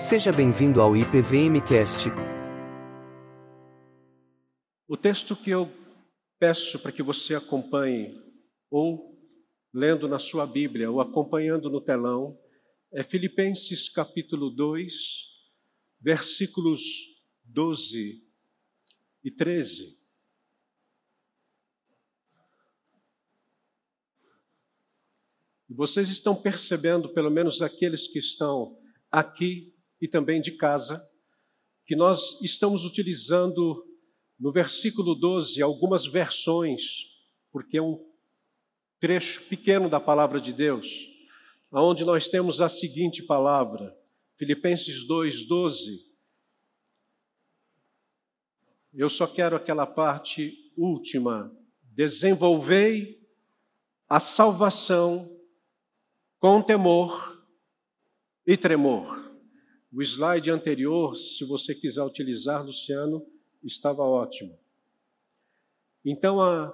Seja bem-vindo ao IPVMcast. O texto que eu peço para que você acompanhe, ou lendo na sua Bíblia, ou acompanhando no telão, é Filipenses capítulo 2, versículos 12 e 13. Vocês estão percebendo, pelo menos aqueles que estão aqui e também de casa, que nós estamos utilizando no versículo 12 algumas versões, porque é um trecho pequeno da palavra de Deus, aonde nós temos a seguinte palavra, Filipenses 2:12. Eu só quero aquela parte última. Desenvolvei a salvação com temor e tremor. O slide anterior, se você quiser utilizar, Luciano, estava ótimo. Então, a,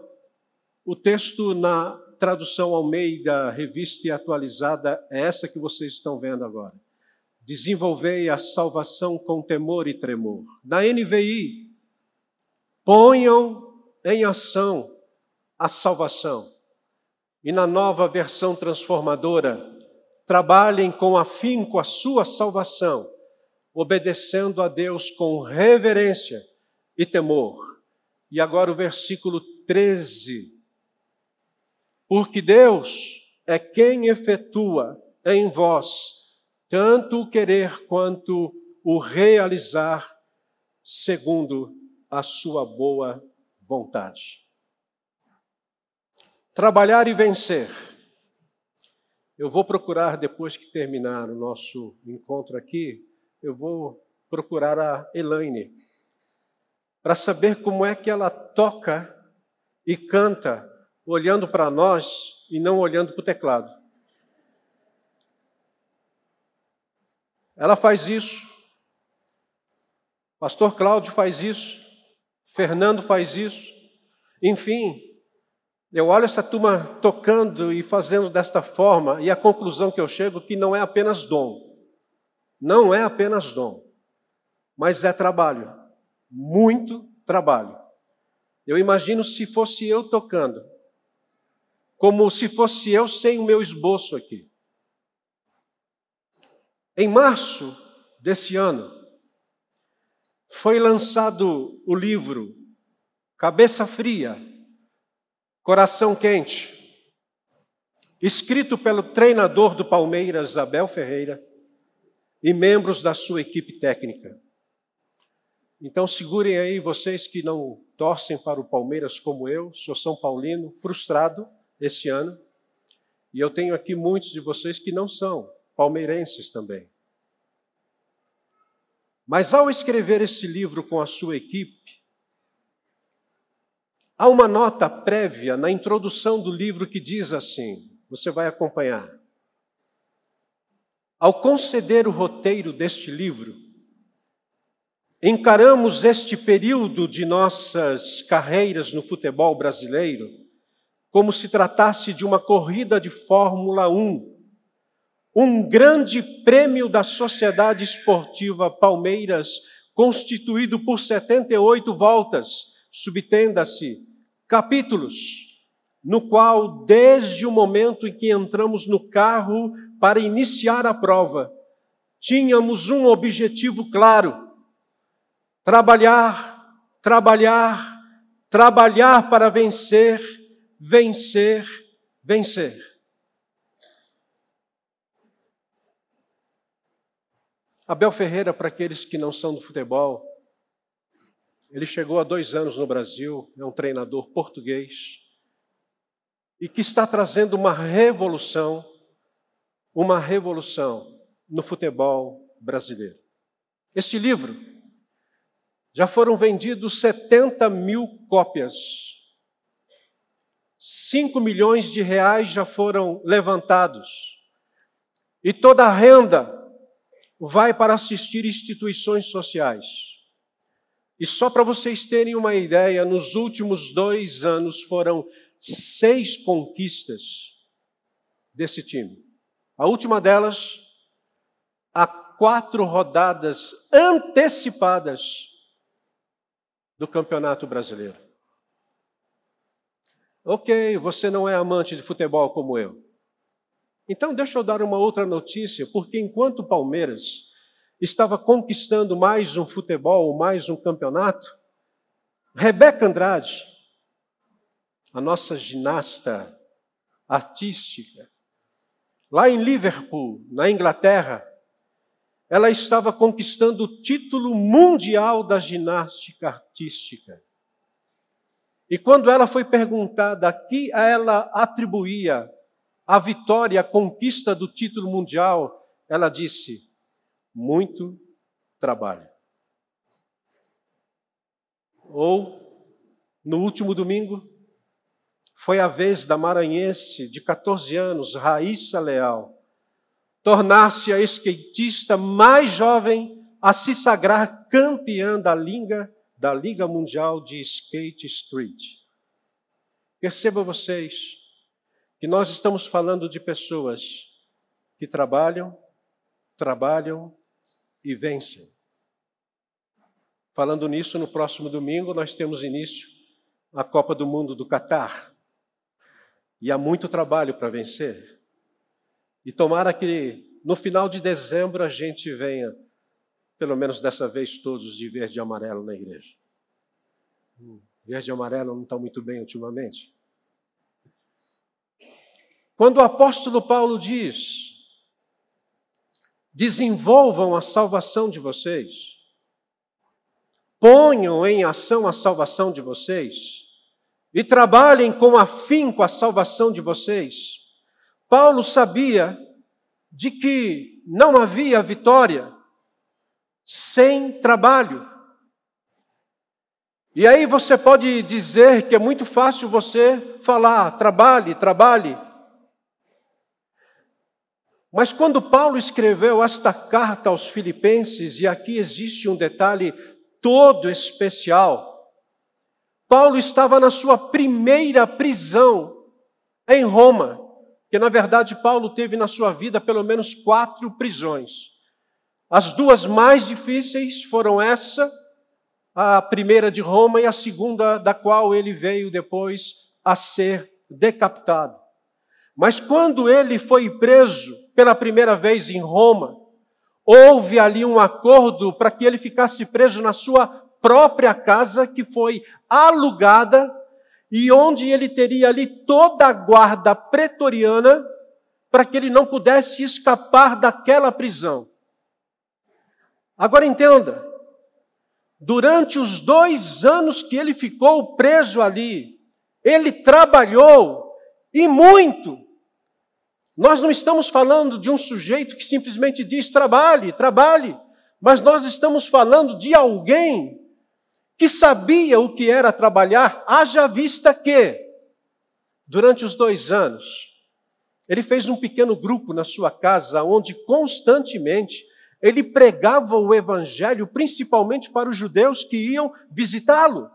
o texto na tradução Almeida, revista e atualizada, é essa que vocês estão vendo agora. Desenvolvei a salvação com temor e tremor. Na NVI, ponham em ação a salvação. E na nova versão transformadora, trabalhem com afinco a sua salvação, obedecendo a Deus com reverência e temor. E agora o versículo 13. Porque Deus é quem efetua em vós tanto o querer quanto o realizar, segundo a sua boa vontade. Trabalhar e vencer eu vou procurar, depois que terminar o nosso encontro aqui, eu vou procurar a Elaine, para saber como é que ela toca e canta, olhando para nós e não olhando para o teclado. Ela faz isso, Pastor Cláudio faz isso, Fernando faz isso, enfim, eu olho essa turma tocando e fazendo desta forma, e a conclusão que eu chego é que não é apenas dom. Não é apenas dom, mas é trabalho. Muito trabalho. Eu imagino se fosse eu tocando, como se fosse eu sem o meu esboço aqui. Em março desse ano, foi lançado o livro Cabeça Fria Coração Quente, escrito pelo treinador do Palmeiras, Abel Ferreira, e membros da sua equipe técnica. Então segurem aí vocês que não torcem para o Palmeiras como eu, sou São Paulino, frustrado esse ano, e eu tenho aqui muitos de vocês que não são palmeirenses também. Mas ao escrever esse livro com a sua equipe, Há uma nota prévia na introdução do livro que diz assim: você vai acompanhar. Ao conceder o roteiro deste livro, encaramos este período de nossas carreiras no futebol brasileiro como se tratasse de uma corrida de Fórmula 1, um grande prêmio da Sociedade Esportiva Palmeiras, constituído por 78 voltas subtenda-se, capítulos, no qual, desde o momento em que entramos no carro para iniciar a prova, tínhamos um objetivo claro: trabalhar, trabalhar, trabalhar para vencer, vencer, vencer. Abel Ferreira, para aqueles que não são do futebol, ele chegou há dois anos no Brasil, é um treinador português, e que está trazendo uma revolução, uma revolução no futebol brasileiro. Este livro já foram vendidos 70 mil cópias. 5 milhões de reais já foram levantados. E toda a renda vai para assistir instituições sociais. E só para vocês terem uma ideia, nos últimos dois anos foram seis conquistas desse time. A última delas, a quatro rodadas antecipadas do Campeonato Brasileiro. Ok, você não é amante de futebol como eu. Então, deixa eu dar uma outra notícia, porque enquanto o Palmeiras estava conquistando mais um futebol, mais um campeonato, Rebeca Andrade, a nossa ginasta artística, lá em Liverpool, na Inglaterra, ela estava conquistando o título mundial da ginástica artística. E quando ela foi perguntada a que ela atribuía a vitória, a conquista do título mundial, ela disse: muito trabalho. Ou, no último domingo, foi a vez da maranhense de 14 anos, Raíssa Leal, tornar-se a skatista mais jovem a se sagrar campeã da Liga, da Liga Mundial de Skate Street. Perceba vocês que nós estamos falando de pessoas que trabalham, trabalham e vencem. Falando nisso, no próximo domingo nós temos início a Copa do Mundo do Catar. E há muito trabalho para vencer. E tomara que no final de dezembro a gente venha, pelo menos dessa vez, todos de verde e amarelo na igreja. Verde e amarelo não está muito bem ultimamente. Quando o apóstolo Paulo diz: desenvolvam a salvação de vocês, ponham em ação a salvação de vocês, e trabalhem com afinco a salvação de vocês. Paulo sabia de que não havia vitória sem trabalho. E aí você pode dizer que é muito fácil você falar, trabalhe, trabalhe. Mas quando Paulo escreveu esta carta aos Filipenses, e aqui existe um detalhe todo especial, Paulo estava na sua primeira prisão em Roma que na verdade Paulo teve na sua vida pelo menos quatro prisões. As duas mais difíceis foram essa, a primeira de Roma e a segunda da qual ele veio depois a ser decapitado. Mas quando ele foi preso pela primeira vez em Roma, houve ali um acordo para que ele ficasse preso na sua própria casa, que foi alugada e onde ele teria ali toda a guarda pretoriana para que ele não pudesse escapar daquela prisão. Agora entenda, durante os dois anos que ele ficou preso ali, ele trabalhou e muito. Nós não estamos falando de um sujeito que simplesmente diz trabalhe, trabalhe, mas nós estamos falando de alguém que sabia o que era trabalhar, haja vista que, durante os dois anos, ele fez um pequeno grupo na sua casa, onde constantemente ele pregava o evangelho, principalmente para os judeus que iam visitá-lo.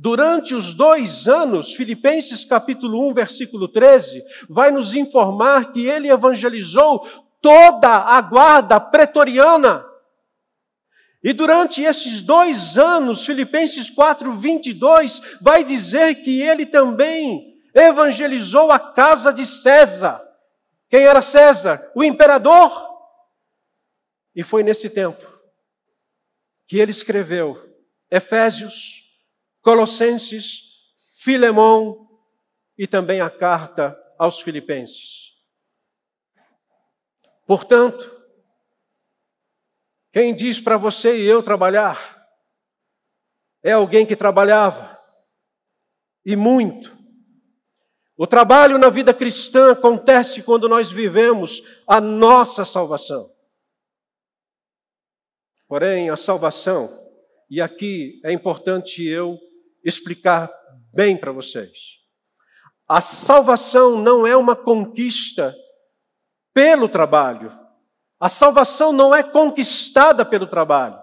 Durante os dois anos, Filipenses capítulo 1, versículo 13, vai nos informar que ele evangelizou toda a guarda pretoriana. E durante esses dois anos, Filipenses 4, 22, vai dizer que ele também evangelizou a casa de César. Quem era César? O imperador. E foi nesse tempo que ele escreveu Efésios, Colossenses, Filemão e também a carta aos Filipenses. Portanto, quem diz para você e eu trabalhar é alguém que trabalhava e muito. O trabalho na vida cristã acontece quando nós vivemos a nossa salvação. Porém, a salvação, e aqui é importante eu explicar bem para vocês. A salvação não é uma conquista pelo trabalho, a salvação não é conquistada pelo trabalho.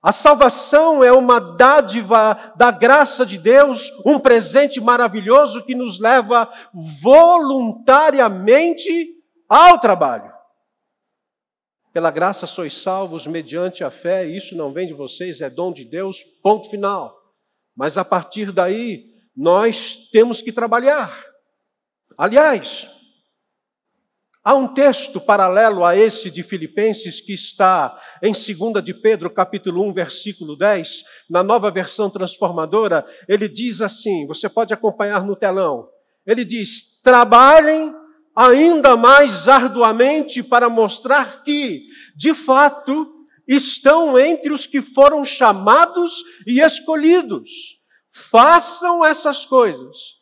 A salvação é uma dádiva da graça de Deus, um presente maravilhoso que nos leva voluntariamente ao trabalho. Pela graça sois salvos mediante a fé, isso não vem de vocês, é dom de Deus, ponto final. Mas a partir daí, nós temos que trabalhar. Aliás, há um texto paralelo a esse de Filipenses que está em 2 de Pedro, capítulo 1, versículo 10, na nova versão transformadora, ele diz assim, você pode acompanhar no telão. Ele diz: "Trabalhem ainda mais arduamente para mostrar que, de fato, estão entre os que foram chamados e escolhidos. Façam essas coisas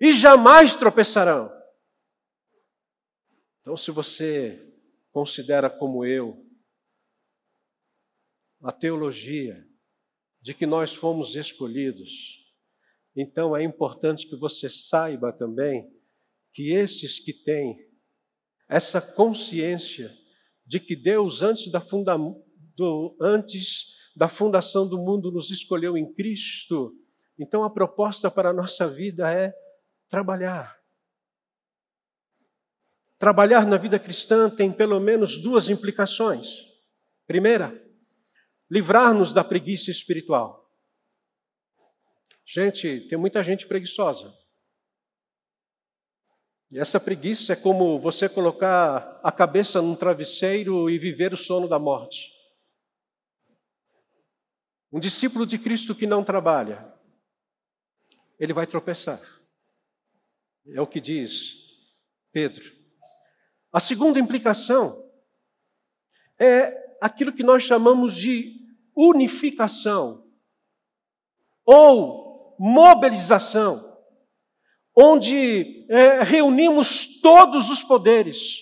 e jamais tropeçarão. Então, se você considera como eu a teologia de que nós fomos escolhidos, então é importante que você saiba também que esses que têm essa consciência de que Deus, antes da, funda do, antes da fundação do mundo, nos escolheu em Cristo, então a proposta para a nossa vida é trabalhar. Trabalhar na vida cristã tem pelo menos duas implicações. Primeira, livrar-nos da preguiça espiritual. Gente, tem muita gente preguiçosa. E essa preguiça é como você colocar a cabeça num travesseiro e viver o sono da morte. Um discípulo de Cristo que não trabalha, ele vai tropeçar. É o que diz Pedro. A segunda implicação é aquilo que nós chamamos de unificação ou mobilização onde é, reunimos todos os poderes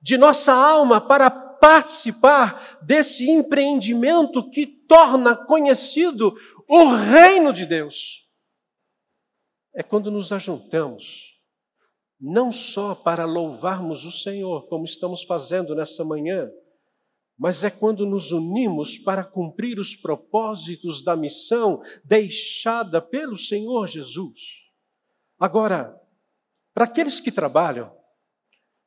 de nossa alma para participar desse empreendimento que torna conhecido o reino de Deus. É quando nos ajuntamos, não só para louvarmos o Senhor, como estamos fazendo nessa manhã, mas é quando nos unimos para cumprir os propósitos da missão deixada pelo Senhor Jesus. Agora, para aqueles que trabalham,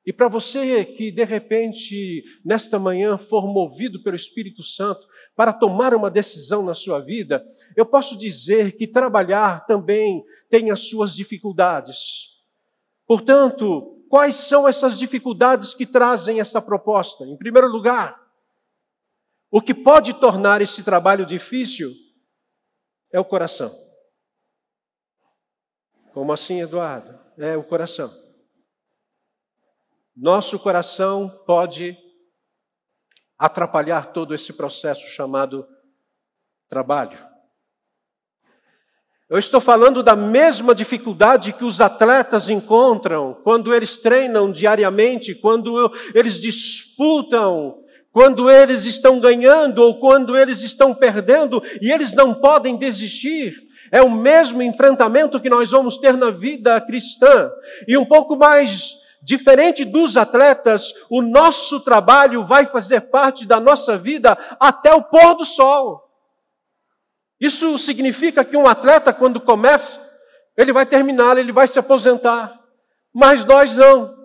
e para você que de repente, nesta manhã, for movido pelo Espírito Santo para tomar uma decisão na sua vida, eu posso dizer que trabalhar também tem as suas dificuldades. Portanto, quais são essas dificuldades que trazem essa proposta? Em primeiro lugar, o que pode tornar esse trabalho difícil é o coração. Como assim, Eduardo? É o coração. Nosso coração pode atrapalhar todo esse processo chamado trabalho. Eu estou falando da mesma dificuldade que os atletas encontram quando eles treinam diariamente, quando eles disputam, quando eles estão ganhando ou quando eles estão perdendo e eles não podem desistir. É o mesmo enfrentamento que nós vamos ter na vida cristã. E um pouco mais diferente dos atletas, o nosso trabalho vai fazer parte da nossa vida até o pôr do sol. Isso significa que um atleta, quando começa, ele vai terminar, ele vai se aposentar. Mas nós não.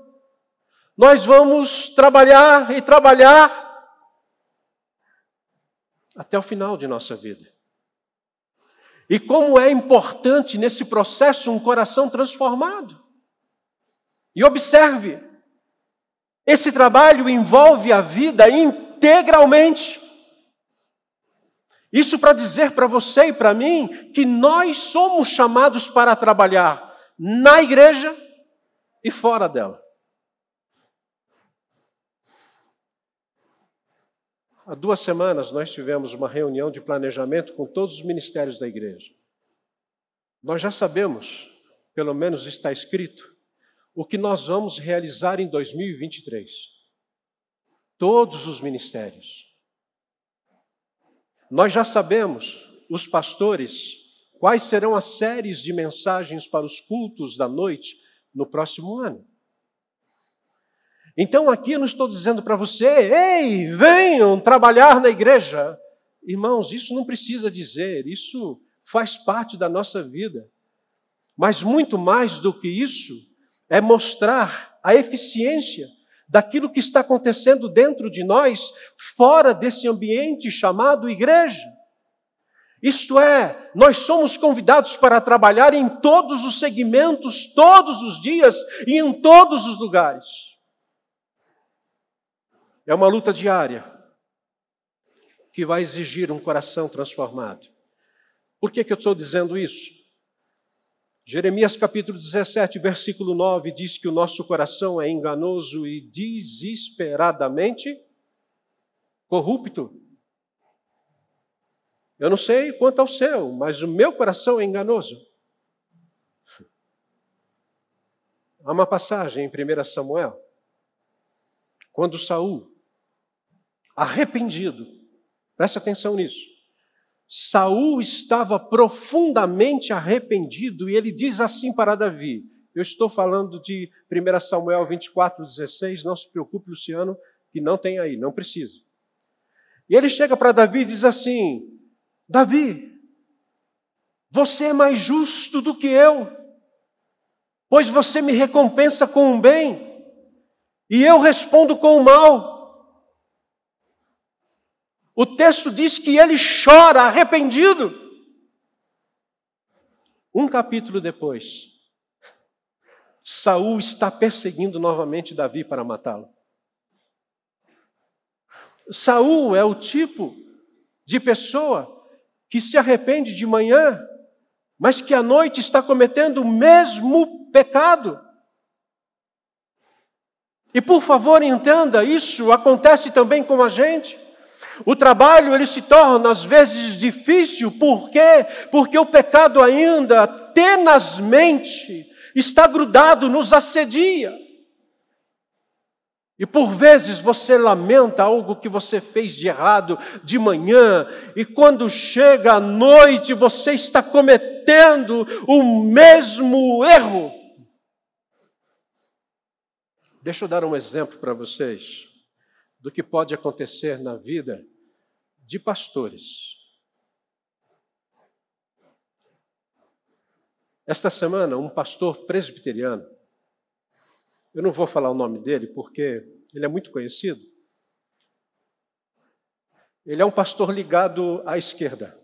Nós vamos trabalhar e trabalhar até o final de nossa vida. E como é importante nesse processo um coração transformado. E observe, esse trabalho envolve a vida integralmente. Isso para dizer para você e para mim que nós somos chamados para trabalhar na igreja e fora dela. Há duas semanas nós tivemos uma reunião de planejamento com todos os ministérios da igreja. Nós já sabemos, pelo menos está escrito, o que nós vamos realizar em 2023. Todos os ministérios. Nós já sabemos, os pastores, quais serão as séries de mensagens para os cultos da noite no próximo ano. Então aqui eu não estou dizendo para você, ei, venham trabalhar na igreja. Irmãos, isso não precisa dizer, isso faz parte da nossa vida. Mas muito mais do que isso, é mostrar a eficiência daquilo que está acontecendo dentro de nós, fora desse ambiente chamado igreja. Isto é, nós somos convidados para trabalhar em todos os segmentos, todos os dias e em todos os lugares. É uma luta diária que vai exigir um coração transformado. Por que, que eu estou dizendo isso? Jeremias capítulo 17, versículo 9 diz que o nosso coração é enganoso e desesperadamente corrupto. Eu não sei quanto ao seu, mas o meu coração é enganoso. Há uma passagem em 1 Samuel, quando Saul, arrependido, preste atenção nisso, Saul estava profundamente arrependido e ele diz assim para Davi: Eu estou falando de 1 Samuel 24, 16, não se preocupe, Luciano, que não tem aí, não precisa. E ele chega para Davi e diz assim: Davi, você é mais justo do que eu, pois você me recompensa com o bem e eu respondo com o mal. O texto diz que ele chora arrependido. Um capítulo depois, Saul está perseguindo novamente Davi para matá-lo. Saul é o tipo de pessoa que se arrepende de manhã, mas que à noite está cometendo o mesmo pecado. E por favor, entenda, isso acontece também com a gente. O trabalho ele se torna às vezes difícil, por quê? Porque o pecado ainda tenazmente está grudado, nos assedia. E por vezes você lamenta algo que você fez de errado de manhã, e quando chega a noite você está cometendo o mesmo erro. Deixa eu dar um exemplo para vocês do que pode acontecer na vida de pastores. Esta semana, um pastor presbiteriano, eu não vou falar o nome dele porque ele é muito conhecido. Ele é um pastor ligado à esquerda.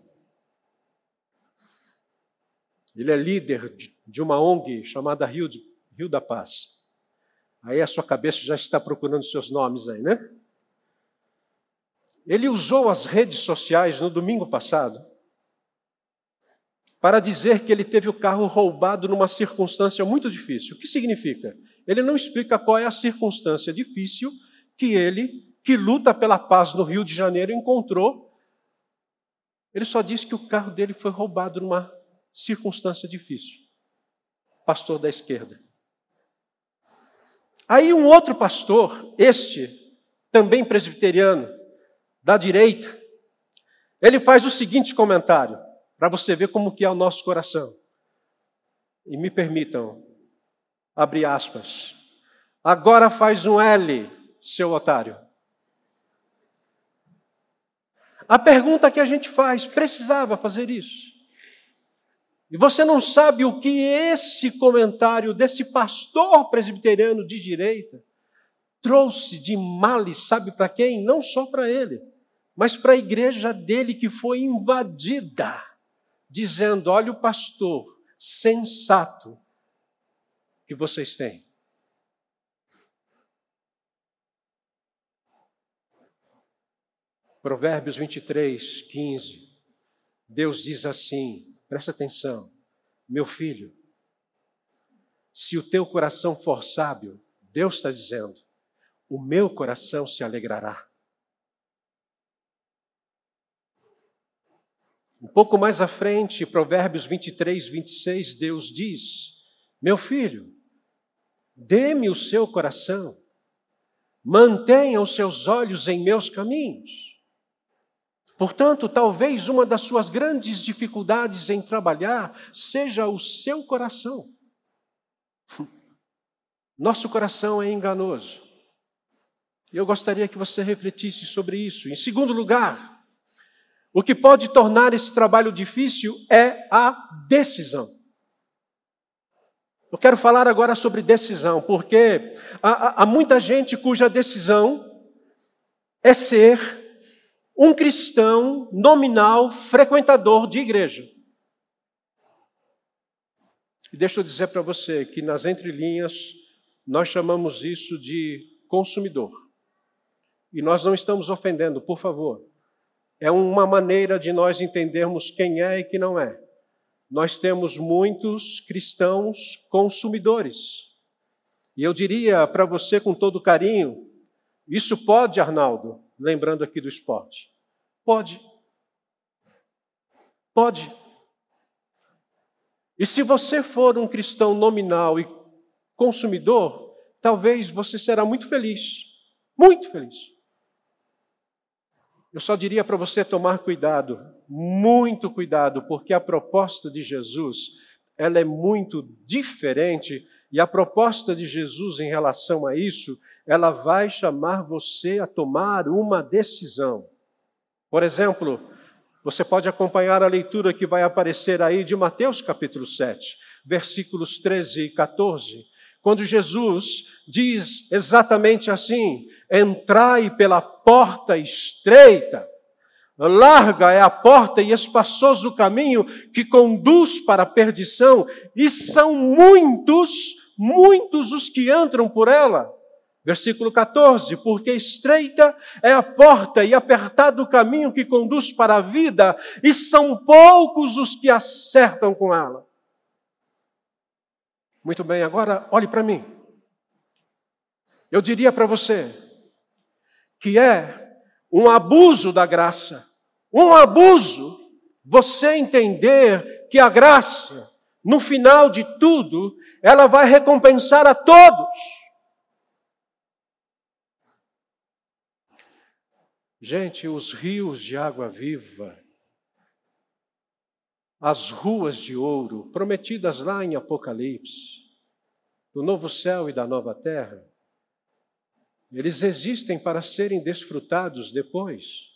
Ele é líder de uma ONG chamada Rio, de, Rio da Paz. Aí a sua cabeça já está procurando seus nomes aí, né? Ele usou as redes sociais no domingo passado para dizer que ele teve o carro roubado numa circunstância muito difícil. O que significa? Ele não explica qual é a circunstância difícil que ele, que luta pela paz no Rio de Janeiro, encontrou. Ele só diz que o carro dele foi roubado numa circunstância difícil. Pastor da esquerda. Aí um outro pastor, este, também presbiteriano, da direita, ele faz o seguinte comentário, para você ver como que é o nosso coração. E me permitam, abrir aspas. Agora faz um L, seu otário. A pergunta que a gente faz, precisava fazer isso? E você não sabe o que esse comentário desse pastor presbiteriano de direita trouxe de males, sabe para quem? Não só para ele mas para a igreja dele que foi invadida, dizendo: olha o pastor sensato que vocês têm. Provérbios 23, 15. Deus diz assim: presta atenção, meu filho, se o teu coração for sábio, Deus está dizendo, o meu coração se alegrará. Um pouco mais à frente, Provérbios 23, 26, Deus diz: Meu filho, dê-me o seu coração, mantenha os seus olhos em meus caminhos. Portanto, talvez uma das suas grandes dificuldades em trabalhar seja o seu coração. Nosso coração é enganoso. Eu gostaria que você refletisse sobre isso. Em segundo lugar, o que pode tornar esse trabalho difícil é a decisão. Eu quero falar agora sobre decisão, porque há, há muita gente cuja decisão é ser um cristão nominal frequentador de igreja. E deixa eu dizer para você que nas entrelinhas nós chamamos isso de consumidor. E nós não estamos ofendendo, por favor. É uma maneira de nós entendermos quem é e quem não é. Nós temos muitos cristãos consumidores. E eu diria para você com todo carinho: isso pode, Arnaldo, lembrando aqui do esporte. Pode. Pode. E se você for um cristão nominal e consumidor, talvez você será muito feliz. Muito feliz. Eu só diria para você tomar cuidado, muito cuidado, porque a proposta de Jesus, ela é muito diferente e a proposta de Jesus em relação a isso, ela vai chamar você a tomar uma decisão. Por exemplo, você pode acompanhar a leitura que vai aparecer aí de Mateus capítulo 7, versículos 13 e 14, quando Jesus diz exatamente assim: Entrai pela porta estreita. Larga é a porta e espaçoso o caminho que conduz para a perdição, e são muitos, muitos os que entram por ela. Versículo 14: Porque estreita é a porta e apertado o caminho que conduz para a vida, e são poucos os que acertam com ela. Muito bem, agora olhe para mim. Eu diria para você, que é um abuso da graça. Um abuso você entender que a graça, no final de tudo, ela vai recompensar a todos. Gente, os rios de água viva, as ruas de ouro prometidas lá em Apocalipse, do novo céu e da nova terra, eles existem para serem desfrutados depois,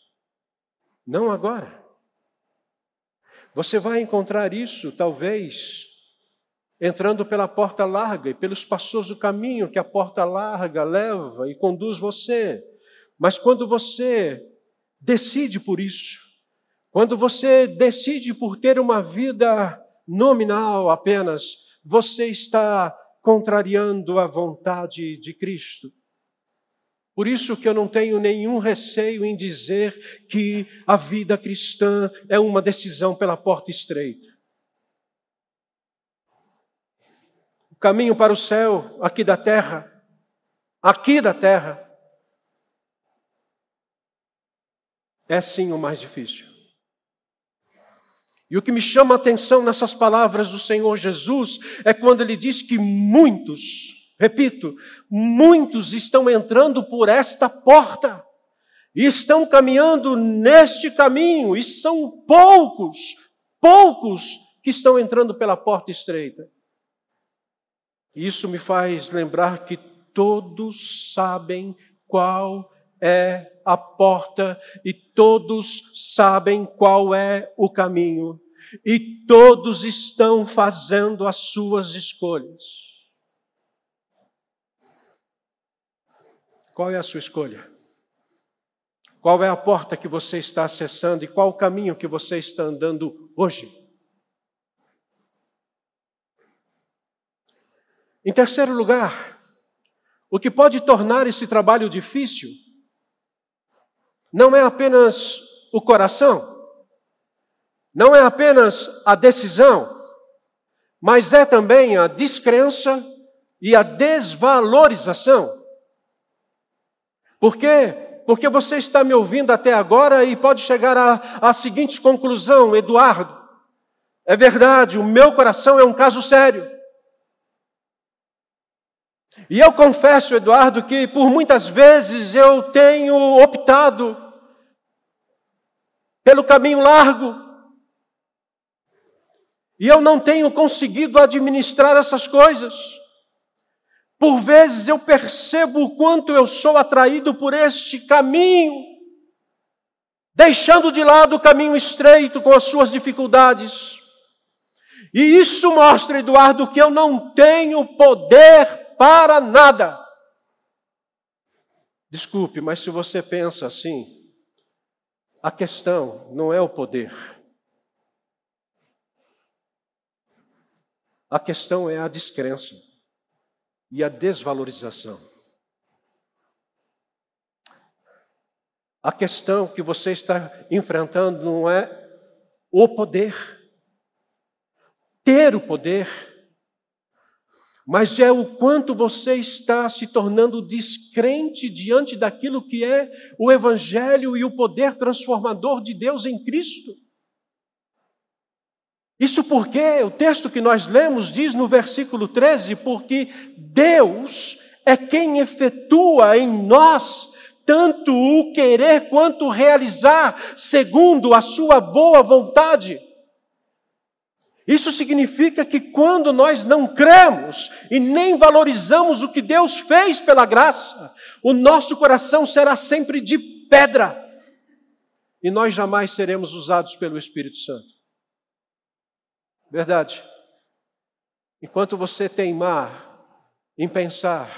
não agora. Você vai encontrar isso, talvez, entrando pela porta larga e pelo espaçoso caminho que a porta larga leva e conduz você. Mas quando você decide por isso, quando você decide por ter uma vida nominal apenas, você está contrariando a vontade de Cristo. Por isso que eu não tenho nenhum receio em dizer que a vida cristã é uma decisão pela porta estreita. O caminho para o céu, aqui da terra, aqui da terra, é sim o mais difícil. E o que me chama a atenção nessas palavras do Senhor Jesus é quando ele diz que muitos, Repito, muitos estão entrando por esta porta e estão caminhando neste caminho, e são poucos, poucos que estão entrando pela porta estreita. Isso me faz lembrar que todos sabem qual é a porta e todos sabem qual é o caminho e todos estão fazendo as suas escolhas. Qual é a sua escolha? Qual é a porta que você está acessando e qual o caminho que você está andando hoje? Em terceiro lugar, o que pode tornar esse trabalho difícil não é apenas o coração, não é apenas a decisão, mas é também a descrença e a desvalorização. Por quê? Porque você está me ouvindo até agora e pode chegar à, à seguinte conclusão, Eduardo. É verdade, o meu coração é um caso sério. E eu confesso, Eduardo, que por muitas vezes eu tenho optado pelo caminho largo. E eu não tenho conseguido administrar essas coisas. Por vezes eu percebo o quanto eu sou atraído por este caminho, deixando de lado o caminho estreito com as suas dificuldades. E isso mostra, Eduardo, que eu não tenho poder para nada. Desculpe, mas se você pensa assim, a questão não é o poder. A questão é a descrença e a desvalorização. A questão que você está enfrentando não é o poder ter o poder, mas é o quanto você está se tornando descrente diante daquilo que é o Evangelho e o poder transformador de Deus em Cristo. Isso porque o texto que nós lemos diz no versículo 13: porque Deus é quem efetua em nós tanto o querer quanto o realizar, segundo a sua boa vontade. Isso significa que quando nós não cremos e nem valorizamos o que Deus fez pela graça, o nosso coração será sempre de pedra e nós jamais seremos usados pelo Espírito Santo. Verdade. Enquanto você teimar em pensar,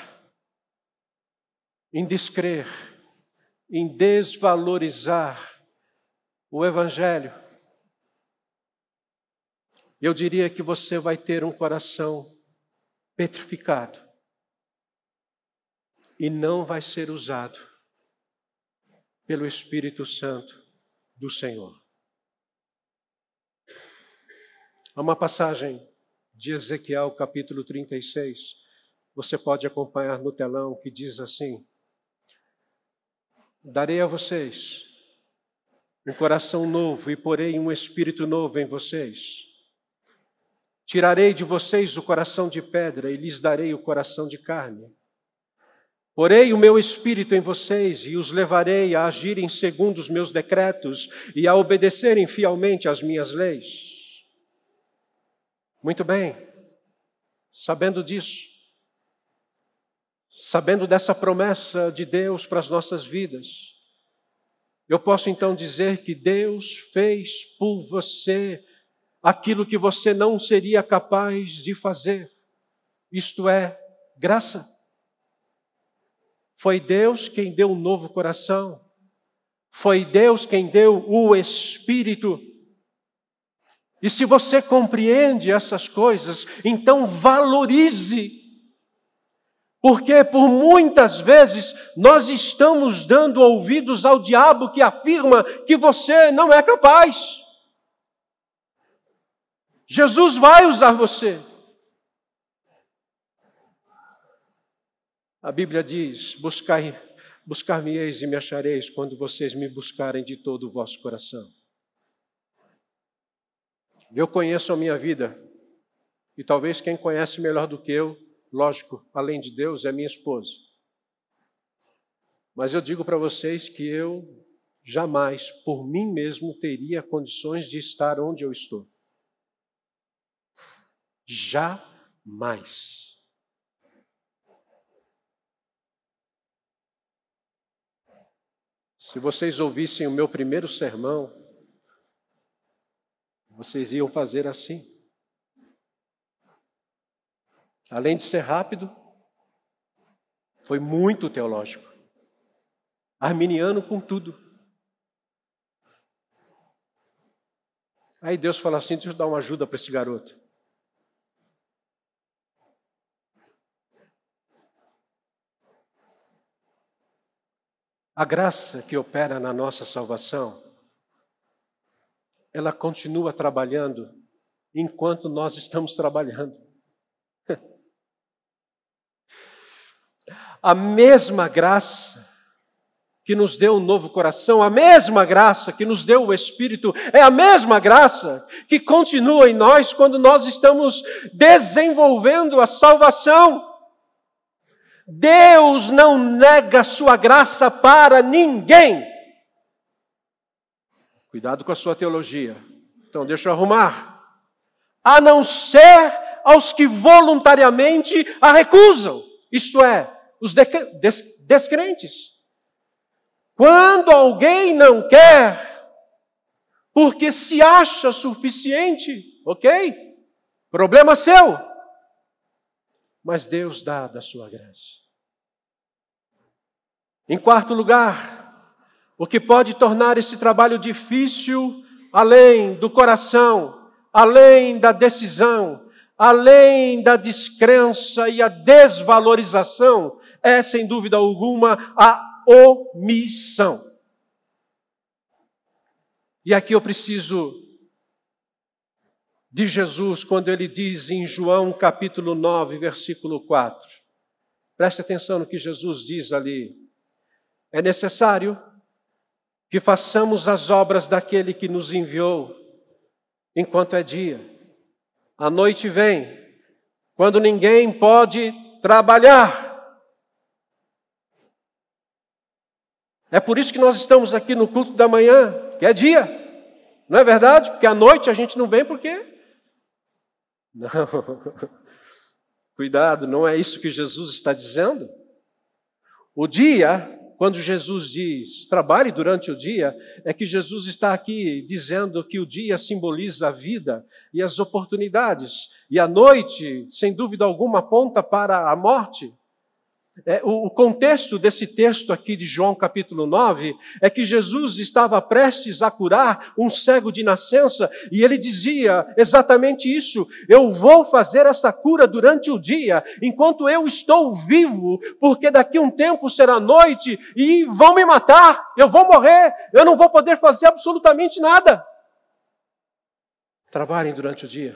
em descrer, em desvalorizar o Evangelho, eu diria que você vai ter um coração petrificado e não vai ser usado pelo Espírito Santo do Senhor. Há uma passagem de Ezequiel, capítulo 36, você pode acompanhar no telão, que diz assim: Darei a vocês um coração novo e porei um espírito novo em vocês. Tirarei de vocês o coração de pedra e lhes darei o coração de carne. Porei o meu espírito em vocês e os levarei a agirem segundo os meus decretos e a obedecerem fielmente às minhas leis. Muito bem, sabendo disso, sabendo dessa promessa de Deus para as nossas vidas, eu posso então dizer que Deus fez por você aquilo que você não seria capaz de fazer. Isto é, graça. Foi Deus quem deu um novo coração. Foi Deus quem deu o Espírito. E se você compreende essas coisas, então valorize. Porque por muitas vezes nós estamos dando ouvidos ao diabo que afirma que você não é capaz. Jesus vai usar você. A Bíblia diz: buscar-me-eis e me achareis quando vocês me buscarem de todo o vosso coração. Eu conheço a minha vida, e talvez quem conhece melhor do que eu, lógico, além de Deus, é minha esposa. Mas eu digo para vocês que eu jamais, por mim mesmo, teria condições de estar onde eu estou. Jamais. Se vocês ouvissem o meu primeiro sermão, vocês iam fazer assim. Além de ser rápido, foi muito teológico. Arminiano com tudo. Aí Deus fala assim: deixa eu dar uma ajuda para esse garoto. A graça que opera na nossa salvação, ela continua trabalhando enquanto nós estamos trabalhando. A mesma graça que nos deu um novo coração, a mesma graça que nos deu o Espírito, é a mesma graça que continua em nós quando nós estamos desenvolvendo a salvação. Deus não nega sua graça para ninguém. Cuidado com a sua teologia. Então, deixa eu arrumar. A não ser aos que voluntariamente a recusam, isto é, os descrentes. Quando alguém não quer, porque se acha suficiente, ok? Problema seu. Mas Deus dá da sua graça. Em quarto lugar, o que pode tornar esse trabalho difícil, além do coração, além da decisão, além da descrença e a desvalorização, é, sem dúvida alguma, a omissão. E aqui eu preciso de Jesus quando ele diz em João capítulo 9, versículo 4. Preste atenção no que Jesus diz ali. É necessário que façamos as obras daquele que nos enviou enquanto é dia. A noite vem, quando ninguém pode trabalhar. É por isso que nós estamos aqui no culto da manhã, que é dia. Não é verdade? Porque à noite a gente não vem porque. Não. Cuidado, não é isso que Jesus está dizendo. O dia quando Jesus diz trabalhe durante o dia, é que Jesus está aqui dizendo que o dia simboliza a vida e as oportunidades, e a noite, sem dúvida alguma, aponta para a morte. É, o, o contexto desse texto aqui de João capítulo 9 é que Jesus estava prestes a curar um cego de nascença e ele dizia exatamente isso: Eu vou fazer essa cura durante o dia, enquanto eu estou vivo, porque daqui um tempo será noite e vão me matar, eu vou morrer, eu não vou poder fazer absolutamente nada. Trabalhem durante o dia.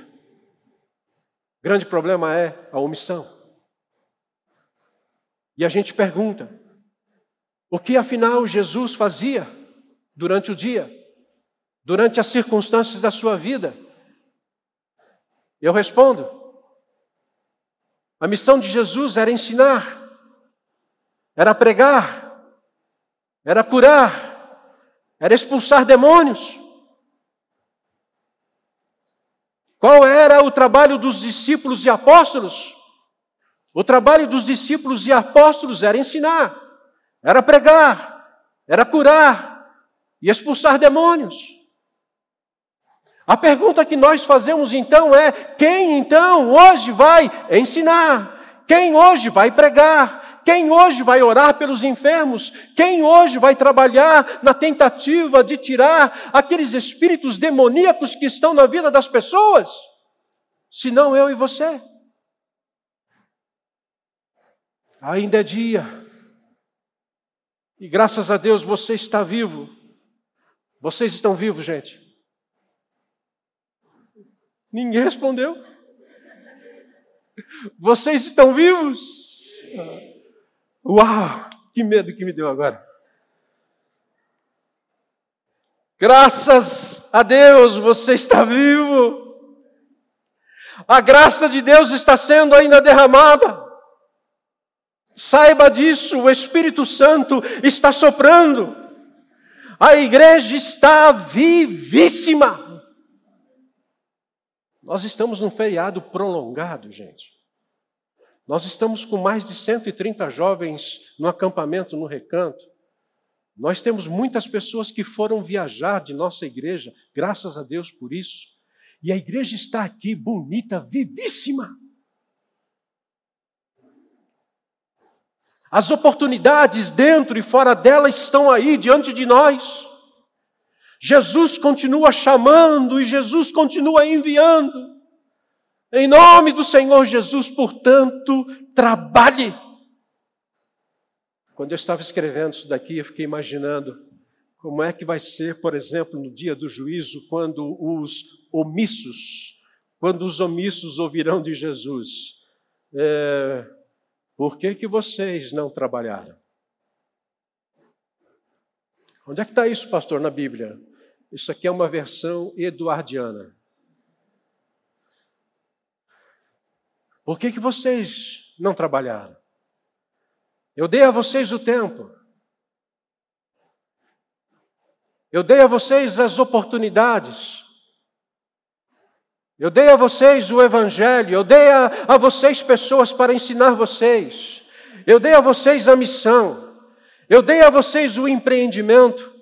O grande problema é a omissão. E a gente pergunta: o que afinal Jesus fazia durante o dia, durante as circunstâncias da sua vida? Eu respondo: a missão de Jesus era ensinar, era pregar, era curar, era expulsar demônios. Qual era o trabalho dos discípulos e apóstolos? O trabalho dos discípulos e apóstolos era ensinar, era pregar, era curar e expulsar demônios. A pergunta que nós fazemos então é: quem então hoje vai ensinar? Quem hoje vai pregar? Quem hoje vai orar pelos enfermos? Quem hoje vai trabalhar na tentativa de tirar aqueles espíritos demoníacos que estão na vida das pessoas? Se não eu e você. Ainda é dia. E graças a Deus você está vivo. Vocês estão vivos, gente? Ninguém respondeu. Vocês estão vivos? Uau! Que medo que me deu agora. Graças a Deus você está vivo. A graça de Deus está sendo ainda derramada. Saiba disso, o Espírito Santo está soprando. A igreja está vivíssima. Nós estamos num feriado prolongado, gente. Nós estamos com mais de 130 jovens no acampamento no recanto. Nós temos muitas pessoas que foram viajar de nossa igreja, graças a Deus por isso. E a igreja está aqui bonita, vivíssima. As oportunidades dentro e fora dela estão aí diante de nós. Jesus continua chamando e Jesus continua enviando. Em nome do Senhor Jesus, portanto, trabalhe. Quando eu estava escrevendo isso daqui, eu fiquei imaginando como é que vai ser, por exemplo, no dia do juízo, quando os omissos, quando os omissos ouvirão de Jesus. É, por que, que vocês não trabalharam? Onde é que está isso, pastor, na Bíblia? Isso aqui é uma versão eduardiana. Por que, que vocês não trabalharam? Eu dei a vocês o tempo. Eu dei a vocês as oportunidades. Eu dei a vocês o Evangelho, eu dei a, a vocês pessoas para ensinar vocês, eu dei a vocês a missão, eu dei a vocês o empreendimento,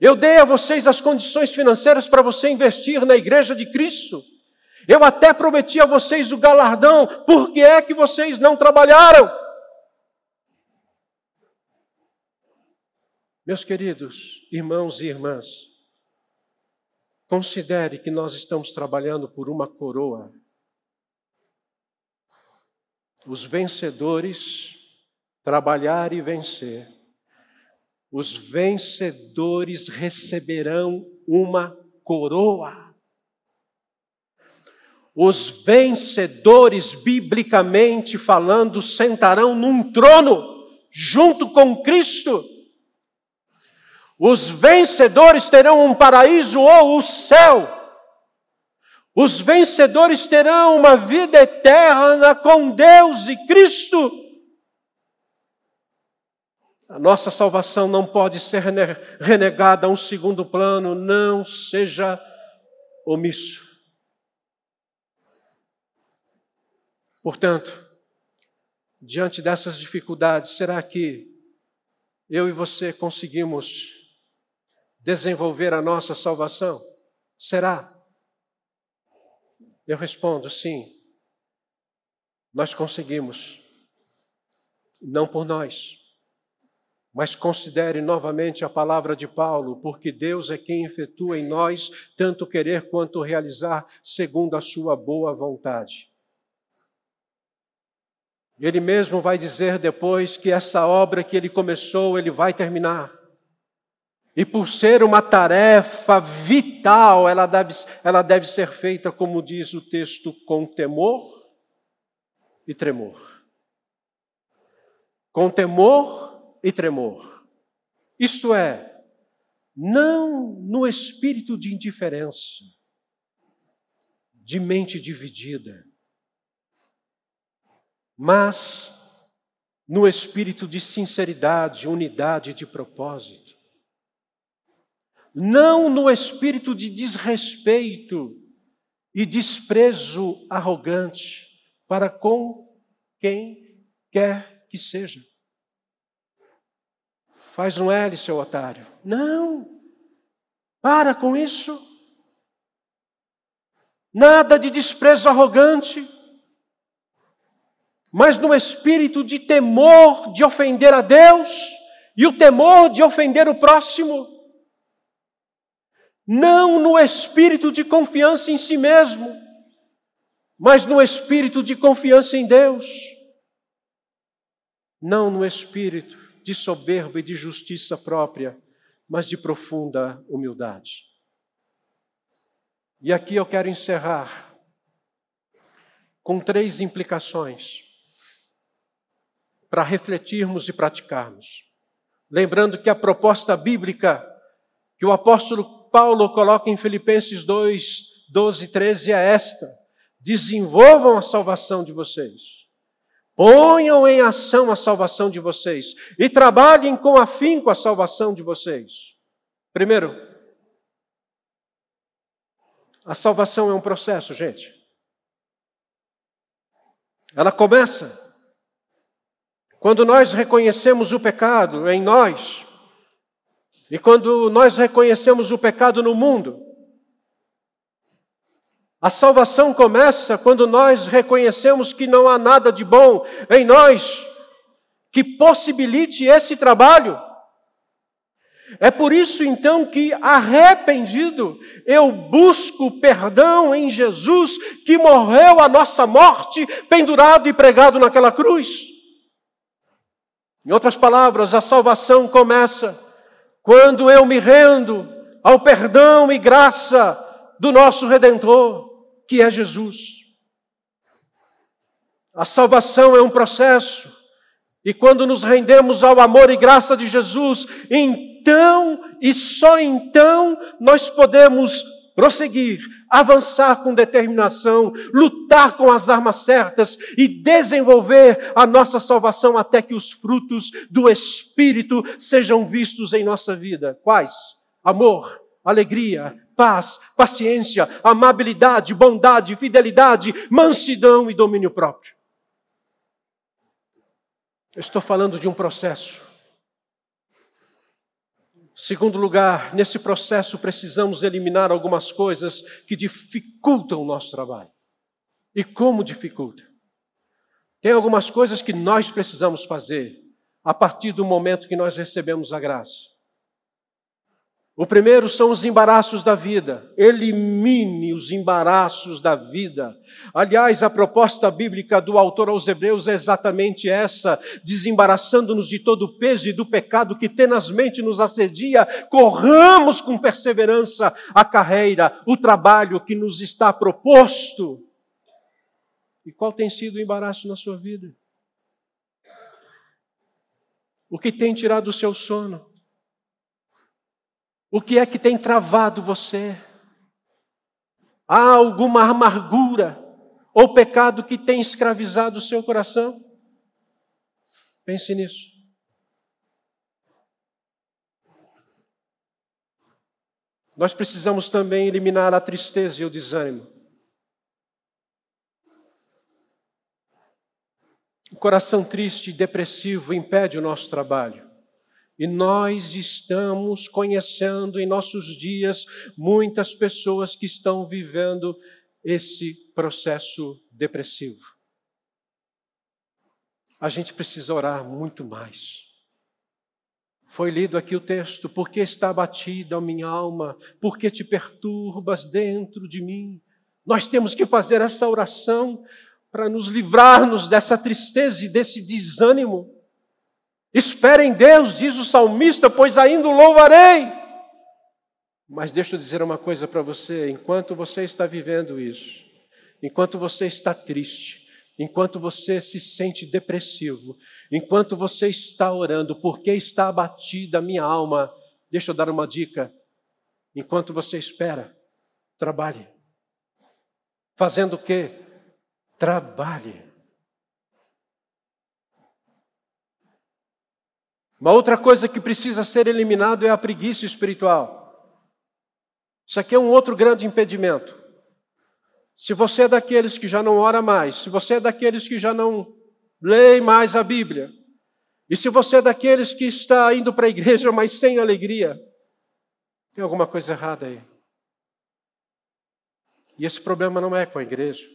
eu dei a vocês as condições financeiras para você investir na igreja de Cristo. Eu até prometi a vocês o galardão, por que é que vocês não trabalharam? Meus queridos irmãos e irmãs, considere que nós estamos trabalhando por uma coroa. Os vencedores trabalhar e vencer. Os vencedores receberão uma coroa. Os vencedores, biblicamente falando, sentarão num trono junto com Cristo. Os vencedores terão um paraíso ou o céu. Os vencedores terão uma vida eterna com Deus e Cristo. A nossa salvação não pode ser renegada a um segundo plano, não seja omisso. Portanto, diante dessas dificuldades, será que eu e você conseguimos desenvolver a nossa salvação? Será? Eu respondo sim. Nós conseguimos. Não por nós. Mas considere novamente a palavra de Paulo, porque Deus é quem efetua em nós tanto querer quanto realizar segundo a sua boa vontade. Ele mesmo vai dizer depois que essa obra que ele começou, ele vai terminar. E por ser uma tarefa vital, ela deve, ela deve ser feita, como diz o texto, com temor e tremor. Com temor e tremor. Isto é, não no espírito de indiferença, de mente dividida, mas no espírito de sinceridade, unidade de propósito. Não no espírito de desrespeito e desprezo arrogante para com quem quer que seja. Faz um L, seu otário. Não! Para com isso. Nada de desprezo arrogante mas no espírito de temor de ofender a Deus e o temor de ofender o próximo. Não no espírito de confiança em si mesmo, mas no espírito de confiança em Deus. Não no espírito de soberba e de justiça própria, mas de profunda humildade. E aqui eu quero encerrar com três implicações para refletirmos e praticarmos. Lembrando que a proposta bíblica que o apóstolo Paulo coloca em Filipenses 2, 12 e 13 é esta: desenvolvam a salvação de vocês. Ponham em ação a salvação de vocês e trabalhem com afinco a salvação de vocês. Primeiro, a salvação é um processo, gente. Ela começa quando nós reconhecemos o pecado em nós, e quando nós reconhecemos o pecado no mundo, a salvação começa quando nós reconhecemos que não há nada de bom em nós que possibilite esse trabalho. É por isso então que, arrependido, eu busco perdão em Jesus, que morreu a nossa morte, pendurado e pregado naquela cruz. Em outras palavras, a salvação começa quando eu me rendo ao perdão e graça do nosso Redentor, que é Jesus. A salvação é um processo, e quando nos rendemos ao amor e graça de Jesus, então e só então nós podemos prosseguir, avançar com determinação, lutar com as armas certas e desenvolver a nossa salvação até que os frutos do Espírito sejam vistos em nossa vida. Quais? Amor, alegria, paz, paciência, amabilidade, bondade, fidelidade, mansidão e domínio próprio. Eu estou falando de um processo Segundo lugar, nesse processo precisamos eliminar algumas coisas que dificultam o nosso trabalho. E como dificulta? Tem algumas coisas que nós precisamos fazer a partir do momento que nós recebemos a graça. O primeiro são os embaraços da vida. Elimine os embaraços da vida. Aliás, a proposta bíblica do autor aos Hebreus é exatamente essa: desembaraçando-nos de todo o peso e do pecado que tenazmente nos assedia, corramos com perseverança a carreira, o trabalho que nos está proposto. E qual tem sido o embaraço na sua vida? O que tem tirado o seu sono? O que é que tem travado você? Há alguma amargura ou pecado que tem escravizado o seu coração? Pense nisso. Nós precisamos também eliminar a tristeza e o desânimo. O coração triste e depressivo impede o nosso trabalho. E nós estamos conhecendo em nossos dias muitas pessoas que estão vivendo esse processo depressivo. A gente precisa orar muito mais. Foi lido aqui o texto: Por que está abatida a minha alma? Por que te perturbas dentro de mim? Nós temos que fazer essa oração para nos livrarmos dessa tristeza e desse desânimo. Espere em Deus, diz o salmista, pois ainda o louvarei. Mas deixa eu dizer uma coisa para você: enquanto você está vivendo isso, enquanto você está triste, enquanto você se sente depressivo, enquanto você está orando, porque está abatida a minha alma, deixa eu dar uma dica. Enquanto você espera, trabalhe. Fazendo o quê? Trabalhe. Uma outra coisa que precisa ser eliminado é a preguiça espiritual. Isso aqui é um outro grande impedimento. Se você é daqueles que já não ora mais, se você é daqueles que já não lê mais a Bíblia, e se você é daqueles que está indo para a igreja, mas sem alegria, tem alguma coisa errada aí. E esse problema não é com a igreja.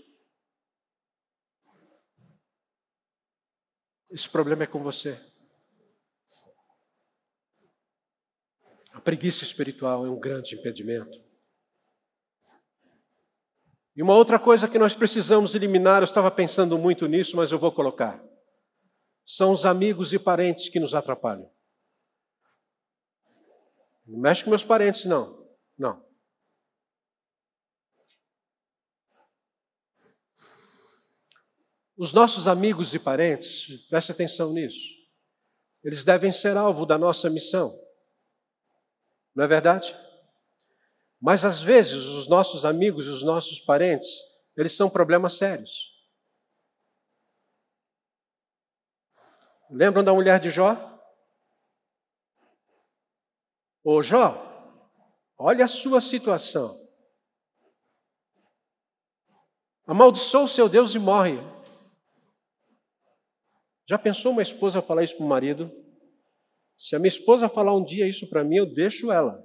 Esse problema é com você. A preguiça espiritual é um grande impedimento. E uma outra coisa que nós precisamos eliminar, eu estava pensando muito nisso, mas eu vou colocar. São os amigos e parentes que nos atrapalham. Não mexe com meus parentes, não. Não. Os nossos amigos e parentes, preste atenção nisso, eles devem ser alvo da nossa missão. Não é verdade? Mas às vezes os nossos amigos os nossos parentes, eles são problemas sérios. Lembram da mulher de Jó? Ô Jó, olha a sua situação. Amaldiçoa o seu Deus e morre. Já pensou uma esposa falar isso para o marido? Se a minha esposa falar um dia isso para mim, eu deixo ela.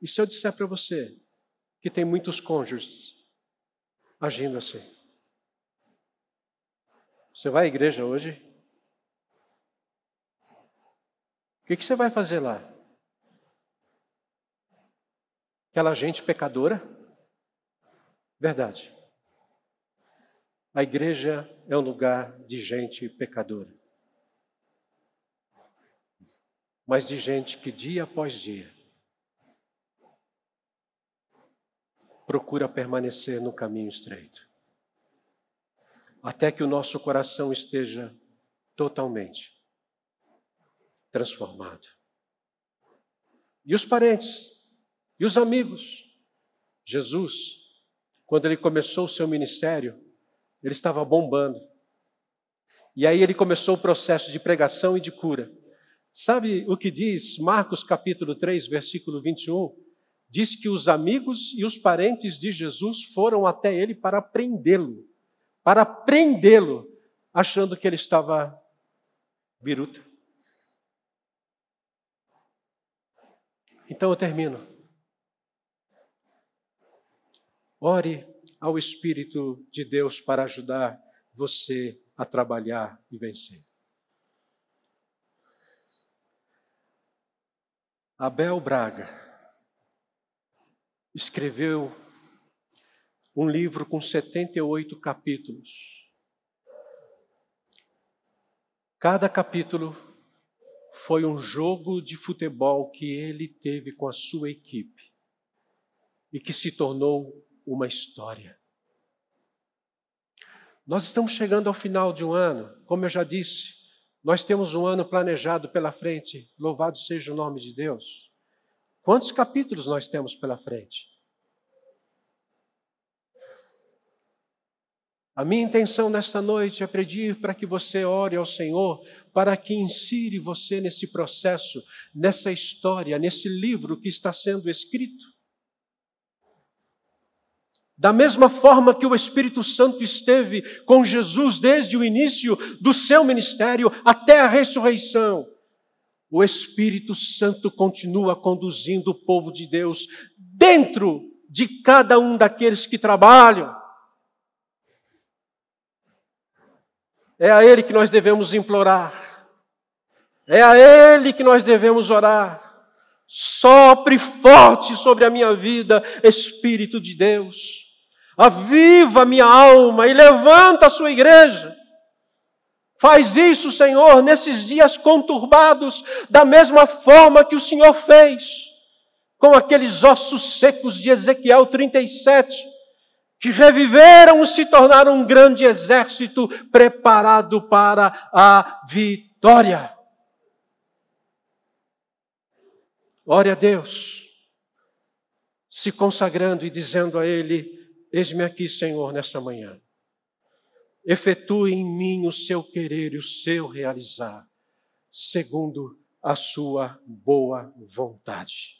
E se eu disser para você que tem muitos cônjuges agindo assim? Você vai à igreja hoje? O que, que você vai fazer lá? Aquela gente pecadora? Verdade. A igreja é um lugar de gente pecadora. Mas de gente que dia após dia procura permanecer no caminho estreito. Até que o nosso coração esteja totalmente transformado. E os parentes, e os amigos. Jesus, quando ele começou o seu ministério, ele estava bombando. E aí ele começou o processo de pregação e de cura. Sabe o que diz Marcos capítulo 3, versículo 21? Diz que os amigos e os parentes de Jesus foram até ele para prendê-lo, para prendê-lo, achando que ele estava viruta. Então eu termino. Ore ao Espírito de Deus para ajudar você a trabalhar e vencer. Abel Braga escreveu um livro com 78 capítulos. Cada capítulo foi um jogo de futebol que ele teve com a sua equipe e que se tornou uma história. Nós estamos chegando ao final de um ano, como eu já disse, nós temos um ano planejado pela frente, louvado seja o nome de Deus. Quantos capítulos nós temos pela frente? A minha intenção nesta noite é pedir para que você ore ao Senhor, para que insire você nesse processo, nessa história, nesse livro que está sendo escrito. Da mesma forma que o Espírito Santo esteve com Jesus desde o início do seu ministério até a ressurreição, o Espírito Santo continua conduzindo o povo de Deus dentro de cada um daqueles que trabalham. É a Ele que nós devemos implorar, é a Ele que nós devemos orar. Sopre forte sobre a minha vida, Espírito de Deus aviva minha alma e levanta a sua igreja. Faz isso, Senhor, nesses dias conturbados, da mesma forma que o Senhor fez com aqueles ossos secos de Ezequiel 37, que reviveram e se tornaram um grande exército preparado para a vitória. Ore a Deus, se consagrando e dizendo a Ele: Eis-me aqui, Senhor, nessa manhã. Efetue em mim o seu querer e o seu realizar, segundo a sua boa vontade.